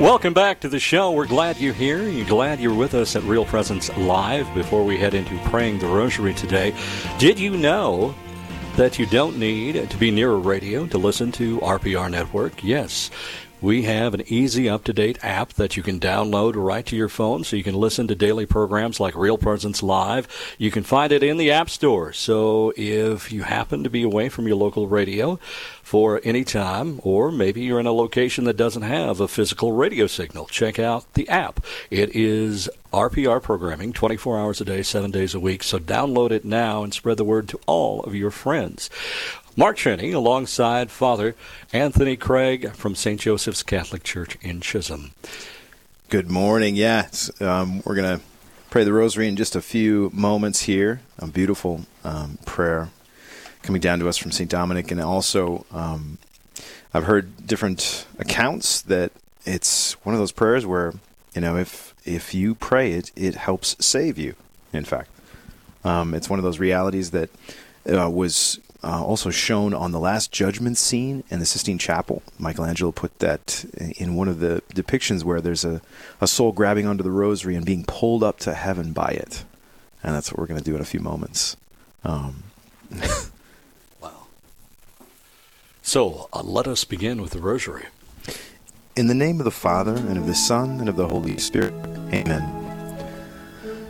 Welcome back to the show. We're glad you're here. You're glad you're with us at Real Presence Live before we head into praying the rosary today. Did you know that you don't need to be near a radio to listen to RPR Network? Yes. We have an easy, up to date app that you can download right to your phone so you can listen to daily programs like Real Presence Live. You can find it in the App Store. So if you happen to be away from your local radio for any time, or maybe you're in a location that doesn't have a physical radio signal, check out the app. It is RPR programming 24 hours a day, 7 days a week. So download it now and spread the word to all of your friends. Mark Cheney alongside Father Anthony Craig from St. Joseph's Catholic Church in Chisholm. Good morning. Yes, um, we're going to pray the rosary in just a few moments here. A beautiful um, prayer coming down to us from St. Dominic. And also, um, I've heard different accounts that it's one of those prayers where, you know, if, if you pray it, it helps save you, in fact. Um, it's one of those realities that uh, was uh, also shown on the Last Judgment scene in the Sistine Chapel. Michelangelo put that in one of the depictions where there's a, a soul grabbing onto the rosary and being pulled up to heaven by it. And that's what we're going to do in a few moments. Um. wow. So uh, let us begin with the rosary. In the name of the Father, and of the Son, and of the Holy Spirit. Amen.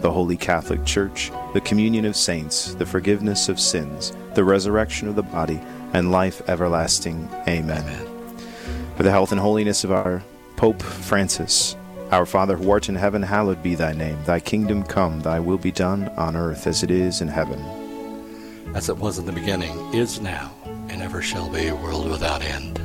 the Holy Catholic Church, the communion of saints, the forgiveness of sins, the resurrection of the body, and life everlasting. Amen. Amen. For the health and holiness of our Pope Francis, our Father who art in heaven, hallowed be thy name. Thy kingdom come, thy will be done on earth as it is in heaven. As it was in the beginning, is now, and ever shall be, world without end.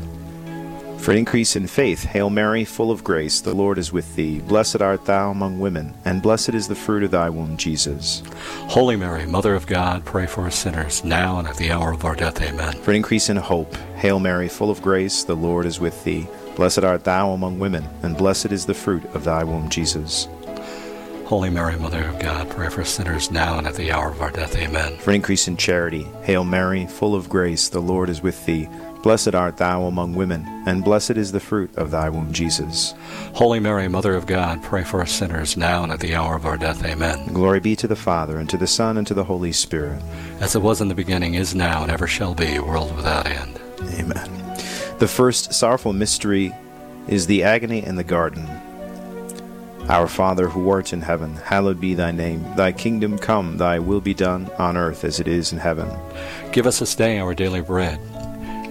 For increase in faith, Hail Mary, full of grace, the Lord is with thee. Blessed art thou among women, and blessed is the fruit of thy womb, Jesus. Holy Mary, Mother of God, pray for us sinners, now and at the hour of our death. Amen. For increase in hope, Hail Mary, full of grace, the Lord is with thee. Blessed art thou among women, and blessed is the fruit of thy womb, Jesus. Holy Mary, Mother of God, pray for us sinners now and at the hour of our death. Amen. For increase in charity, Hail Mary, full of grace, the Lord is with thee. Blessed art thou among women, and blessed is the fruit of thy womb, Jesus. Holy Mary, Mother of God, pray for us sinners now and at the hour of our death. Amen. Glory be to the Father, and to the Son, and to the Holy Spirit. As it was in the beginning, is now, and ever shall be, world without end. Amen. The first sorrowful mystery is the agony in the garden. Our Father who art in heaven, hallowed be thy name. Thy kingdom come, thy will be done, on earth as it is in heaven. Give us this day our daily bread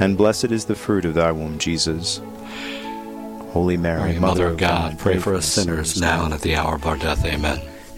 and blessed is the fruit of thy womb, Jesus. Holy Mary, Mary Mother, of God, God pray for us sinners now and at the hour of our death. Amen.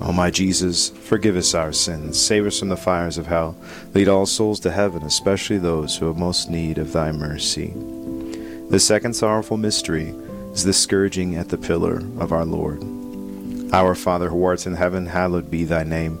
O my Jesus, forgive us our sins, save us from the fires of hell, lead all souls to heaven, especially those who have most need of thy mercy. The second sorrowful mystery is the scourging at the pillar of our Lord. Our Father who art in heaven, hallowed be thy name.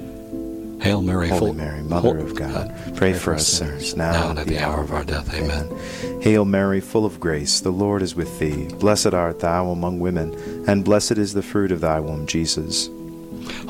Hail Mary, Holy full, Mary, Mother of God, pray, for us sinners now, and at the hour of our death. Amen. Hail Mary, full of grace, the Lord is with thee. Blessed art thou among women, and blessed is the fruit of thy womb, Jesus.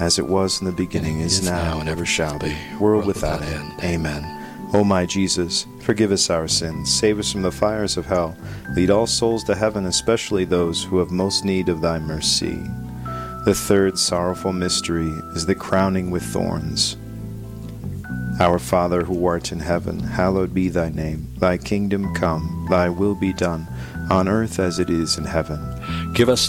as it was in the beginning, is now, and ever shall be, world without end. Amen. O my Jesus, forgive us our sins, save us from the fires of hell, lead all souls to heaven, especially those who have most need of thy mercy. The third sorrowful mystery is the crowning with thorns. Our Father who art in heaven, hallowed be thy name. Thy kingdom come, thy will be done, on earth as it is in heaven. Give us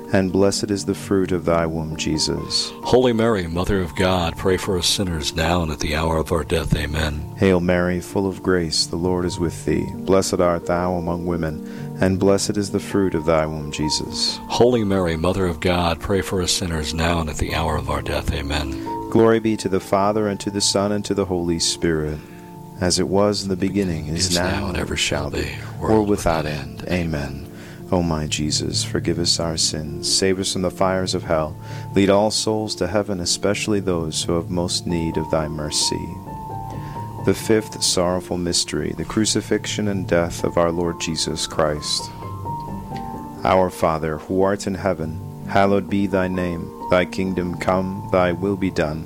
and blessed is the fruit of thy womb, Jesus. Holy Mary, Mother of God, pray for us sinners now and at the hour of our death. Amen. Hail Mary, full of grace, the Lord is with thee. Blessed art thou among women, and blessed is the fruit of thy womb, Jesus. Holy Mary, Mother of God, pray for us sinners now and at the hour of our death. Amen. Glory be to the Father, and to the Son, and to the Holy Spirit, as it was in the beginning, is, Is now, and ever shall be, world without end. Amen. O my Jesus, forgive us our sins, save us from the fires of hell, lead all souls to heaven, especially those who have most need of thy mercy. The fifth sorrowful mystery, the crucifixion and death of our Lord Jesus Christ. Our Father, who art in heaven, hallowed be thy name. Thy kingdom come, thy will be done,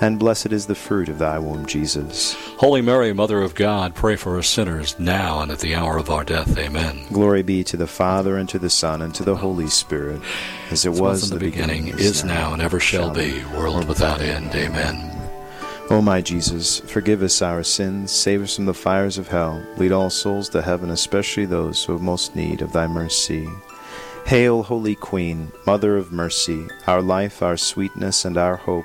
and blessed is the fruit of thy womb, Jesus. Holy Mary, Mother of God, pray for us sinners now and at the hour of our death. Amen. Glory be to the Father, and to the Son, and to the Holy Spirit, as it As was in the beginning, is now, and ever shall be, world without end. Amen. O my Jesus, forgive us our sins, save us from the fires of hell, lead all souls to heaven, especially those who have most need of thy mercy. Hail, Holy Queen, Mother of Mercy, our life, our sweetness, and our hope.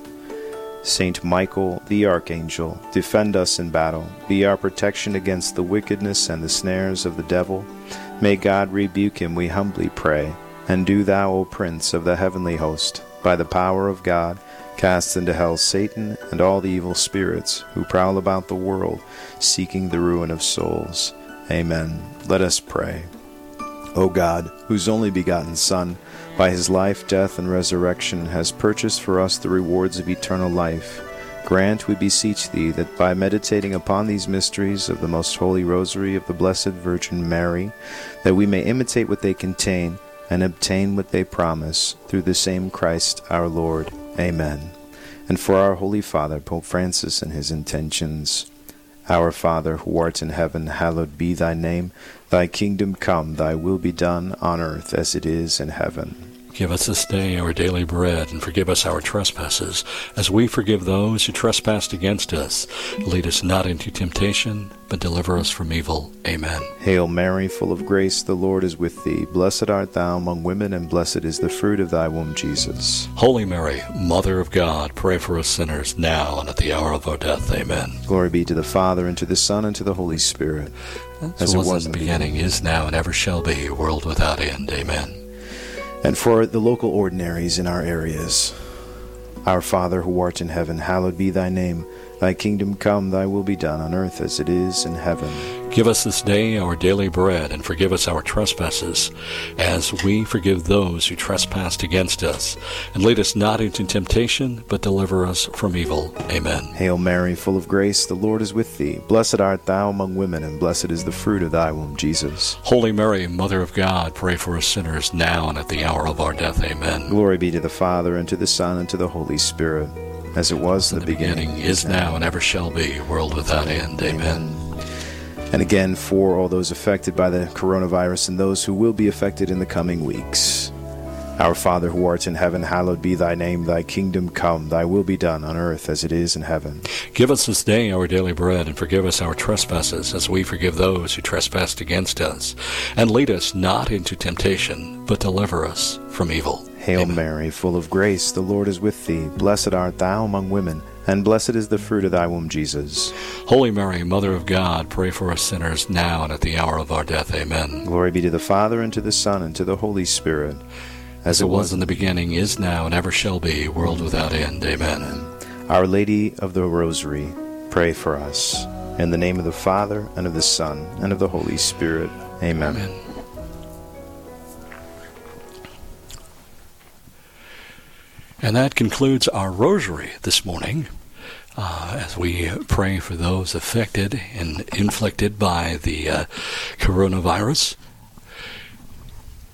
Saint Michael, the Archangel, defend us in battle. Be our protection against the wickedness and the snares of the devil. May God rebuke him, we humbly pray. And do thou, O Prince of the heavenly host, by the power of God, cast into hell Satan and all the evil spirits who prowl about the world, seeking the ruin of souls. Amen. Let us pray. O God, whose only begotten Son, by his life, death, and resurrection, has purchased for us the rewards of eternal life, grant, we beseech thee, that by meditating upon these mysteries of the most holy rosary of the Blessed Virgin Mary, that we may imitate what they contain and obtain what they promise, through the same Christ our Lord. Amen. And for our Holy Father, Pope Francis, and his intentions, our Father, who art in heaven, hallowed be thy name. Thy kingdom come, thy will be done, on earth as it is in heaven. Give us this day our daily bread, and forgive us our trespasses, as we forgive those who trespass against us. Lead us not into temptation, but deliver us from evil. Amen. Hail Mary, full of grace, the Lord is with thee. Blessed art thou among women, and blessed is the fruit of thy womb, Jesus. Holy Mary, Mother of God, pray for us sinners now and at the hour of our death. Amen. Glory be to the Father, and to the Son, and to the Holy Spirit. As, it was, in the beginning, is now, and ever shall be, world without end. Amen. And for the local ordinaries in our areas, our Father who art in heaven, hallowed be thy name. Thy kingdom come, thy will be done on earth as it is in heaven. Give us this day our daily bread, and forgive us our trespasses, as we forgive those who trespass against us. And lead us not into temptation, but deliver us from evil. Amen. Hail Mary, full of grace, the Lord is with thee. Blessed art thou among women, and blessed is the fruit of thy womb, Jesus. Holy Mary, Mother of God, pray for us sinners now and at the hour of our death. Amen. Glory be to the Father, and to the Son, and to the Holy Spirit, as it was in the, beginning, is now, and ever shall be, world without end. Amen. And again, for all those affected by the coronavirus and those who will be affected in the coming weeks. Our Father who art in heaven, hallowed be thy name. Thy kingdom come, thy will be done on earth as it is in heaven. Give us this day our daily bread, and forgive us our trespasses, as we forgive those who trespass against us. And lead us not into temptation, but deliver us from evil. Hail Amen. Mary, full of grace, the Lord is with thee. Blessed art thou among women, and blessed is the fruit of thy womb, Jesus. Holy Mary, Mother of God, pray for us sinners now and at the hour of our death. Amen. Glory be to the Father, and to the Son, and to the Holy Spirit. As it was in the beginning, is now, and ever shall be, world without end. Amen. Our Lady of the Rosary, pray for us. In the name of the Father, and of the Son, and of the Holy Spirit. Amen. Amen. And that concludes our rosary this morning uh, as we pray for those affected and inflicted by the uh, coronavirus.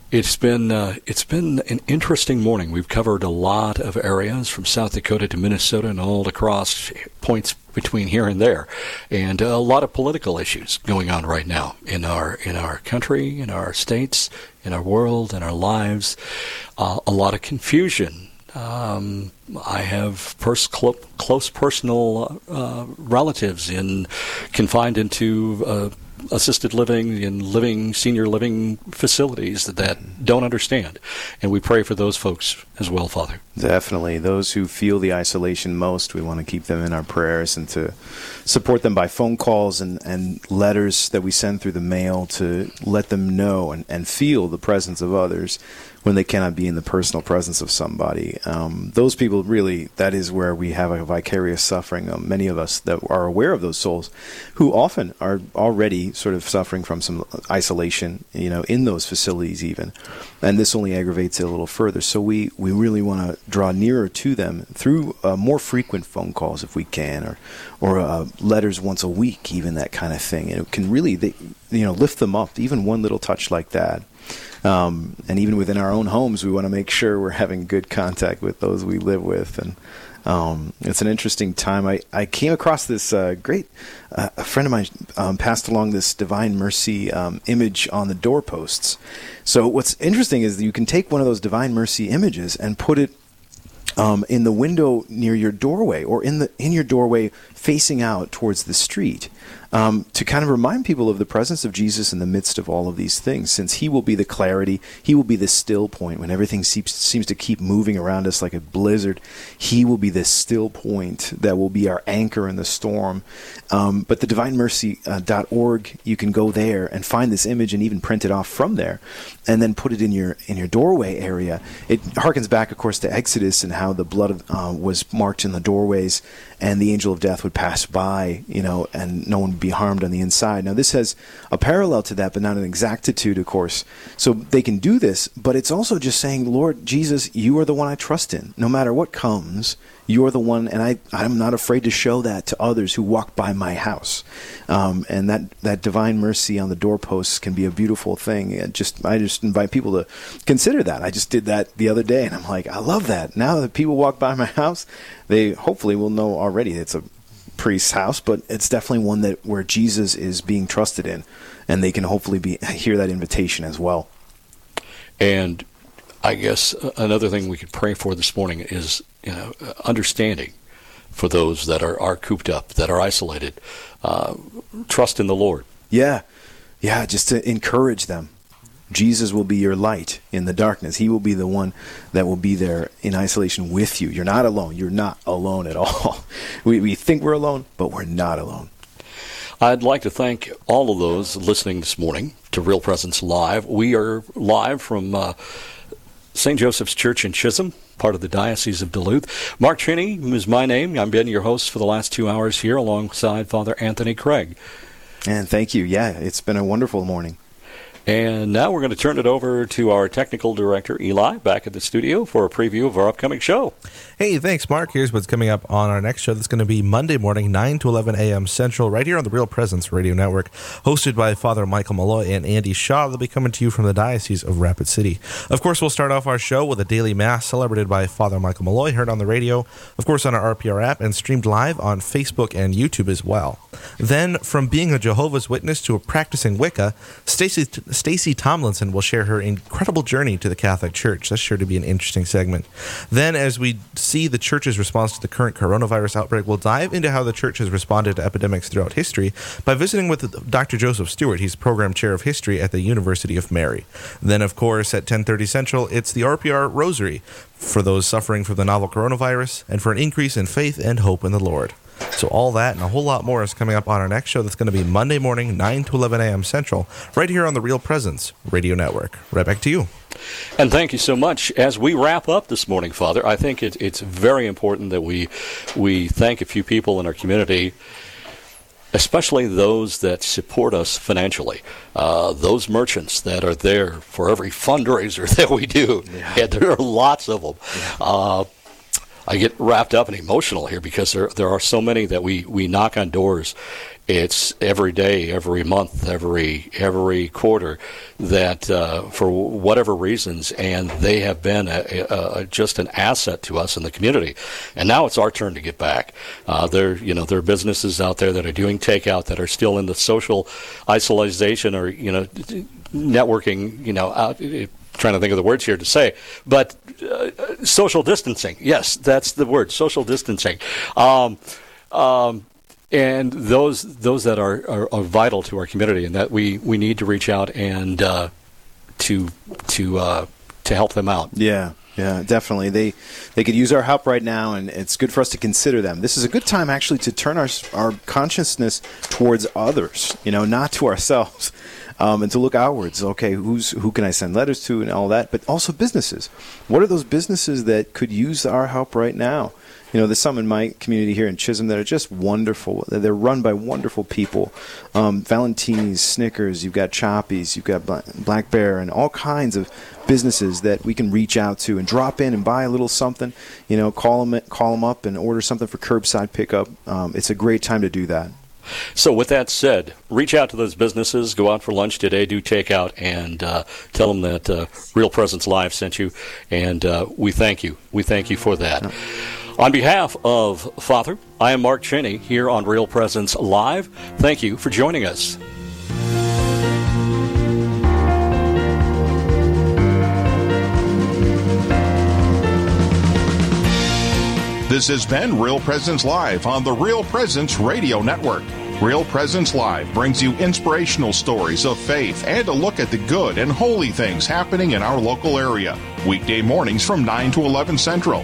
It's been uh, it's been an interesting morning. We've covered a lot of areas from South Dakota to Minnesota and all across points between here and there, and a lot of political issues going on right now in our in our country, in our states, in our world, in our lives. Uh, a lot of confusion. Um, I have pers- cl- close personal uh, relatives in confined into uh, assisted living and living senior living facilities that, that don't understand. And we pray for those folks as well, Father. Definitely. Those who feel the isolation most, we want to keep them in our prayers and to support them by phone calls and, and letters that we send through the mail to let them know and, and feel the presence of others when they cannot be in the personal presence of somebody. Um, those people really, that is where we have a vicarious suffering. Um, many of us that are aware of those souls who often are already sort of suffering from some isolation, you know, in those facilities even. And this only aggravates it a little further. So we, we really want to draw nearer to them through uh, more frequent phone calls if we can, or, or uh, letters once a week, even that kind of thing. And it can really, they, you know, lift them up. Even one little touch like that um, and even within our own homes, we want to make sure we're having good contact with those we live with. And um, it's an interesting time. I, I came across this uh, great, uh, a friend of mine um, passed along this Divine Mercy um, image on the doorposts. So, what's interesting is you can take one of those Divine Mercy images and put it um, in the window near your doorway or in the in your doorway facing out towards the street um, to kind of remind people of the presence of Jesus in the midst of all of these things, since He will be the clarity, He will be the still point when everything seems, seems to keep moving around us like a blizzard. He will be the still point that will be our anchor in the storm. Um, but the divinemercy.org, uh, you can go there and find this image and even print it off from there, and then put it in your in your doorway area. It harkens back, of course, to Exodus and how the blood of, uh, was marked in the doorways, and the angel of death would pass by, you know, and no one be harmed on the inside. Now, this has a parallel to that, but not an exactitude, of course. So they can do this, but it's also just saying, Lord Jesus, you are the one I trust in. No matter what comes, you're the one, and I, I'm not afraid to show that to others who walk by my house. Um, and that, that divine mercy on the doorposts can be a beautiful thing. It just I just invite people to consider that. I just did that the other day, and I'm like, I love that. Now that people walk by my house, they hopefully will know already it's a priest's house, but it's definitely one that where Jesus is being trusted in, and they can hopefully be hear that invitation as well. And I guess another thing we could pray for this morning is you know understanding for those that are, are cooped up, that are isolated. Uh, trust in the Lord. Yeah, yeah, just to encourage them. Jesus will be your light in the darkness. He will be the one that will be there in isolation with you. You're not alone. You're not alone at all. We, we think we're alone, but we're not alone. I'd like to thank all of those listening this morning to Real Presence Live. We are live from uh, St. Joseph's Church in Chisholm, part of the Diocese of Duluth. Mark Cheney is my name. I've been your host for the last two hours here alongside Father Anthony Craig. And thank you. Yeah, it's been a wonderful morning. And now we're going to turn it over to our technical director, Eli, back at the studio for a preview of our upcoming show. Hey, thanks, Mark. Here's what's coming up on our next show. That's going to be Monday morning, 9 to 11 a.m. Central, right here on the Real Presence Radio Network, hosted by Father Michael Mulloy and Andy Shaw. They'll be coming to you from the Diocese of Rapid City. Of course, we'll start off our show with a daily Mass celebrated by Father Michael Mulloy, heard on the radio, of course, on our RPR app, and streamed live on Facebook and YouTube as well. Then, from being a Jehovah's Witness to a practicing Wicca, Stacy Stacy Tomlinson will share her incredible journey to the Catholic Church. That's sure to be an interesting segment. Then, as we see the Church's response to the current coronavirus outbreak, we'll dive into how the Church has responded to epidemics throughout history by visiting with Dr. Joseph Stuart. He's Program Chair of History at the University of Mary. Then, of course, at 10:30 Central, it's the RPR Rosary for those suffering from the novel coronavirus and for an increase in faith and hope in the Lord. So all that and a whole lot more is coming up on our next show that's going to be Monday morning, 9 to 11 a.m. Central, right here on the Real Presence Radio Network. Right back to you. And thank you so much. As we wrap up this morning, Father, I think it, it's very important that we we thank a few people in our community especially those that support us financially. Uh, those merchants that are there for every fundraiser that we do, yeah. and there are lots of them. Yeah. Uh, I get wrapped up and emotional here because there there are so many that we, we knock on doors. It's every day, every month, every every quarter that uh, for whatever reasons, and they have been a, a, a, just an asset to us in the community. And now it's our turn to get back. Uh, there, you know, there are businesses out there that are doing takeout that are still in the social isolation or you know networking. You know, out, trying to think of the words here to say, but uh, social distancing. Yes, that's the word, social distancing. Um, um, and those those that are, are, are, vital to our community, and that we, we need to reach out and uh, to to uh, to help them out. Yeah. Yeah, definitely. They they could use our help right now, and it's good for us to consider them. This is a good time actually to turn our our consciousness towards others. You know, not to ourselves um, and to look outwards. Okay, who's who can I send letters to and all that, but also businesses. What are those businesses that could use our help right now? You know, there's some in my community here in Chisholm that are just wonderful. They're run by wonderful people. Um, Valentini's, Snickers, you've got Choppies, you've got Black Bear, and all kinds of businesses that we can reach out to and drop in and buy a little something. You know, call them, call them up and order something for curbside pickup. Um, it's a great time to do that. So, with that said, reach out to those businesses. Go out for lunch today. Do takeout and uh, tell them that uh, Real Presence Live sent you, and uh, we thank you. We thank you for that. On behalf of Father, I am Mark Cheney here on Real Presence Live. Thank you for joining us. This has been Real Presence Live on the Real Presence Radio Network. Real Presence Live brings you inspirational stories of faith and a look at the good and holy things happening in our local area. Weekday mornings from 9 to 11 Central.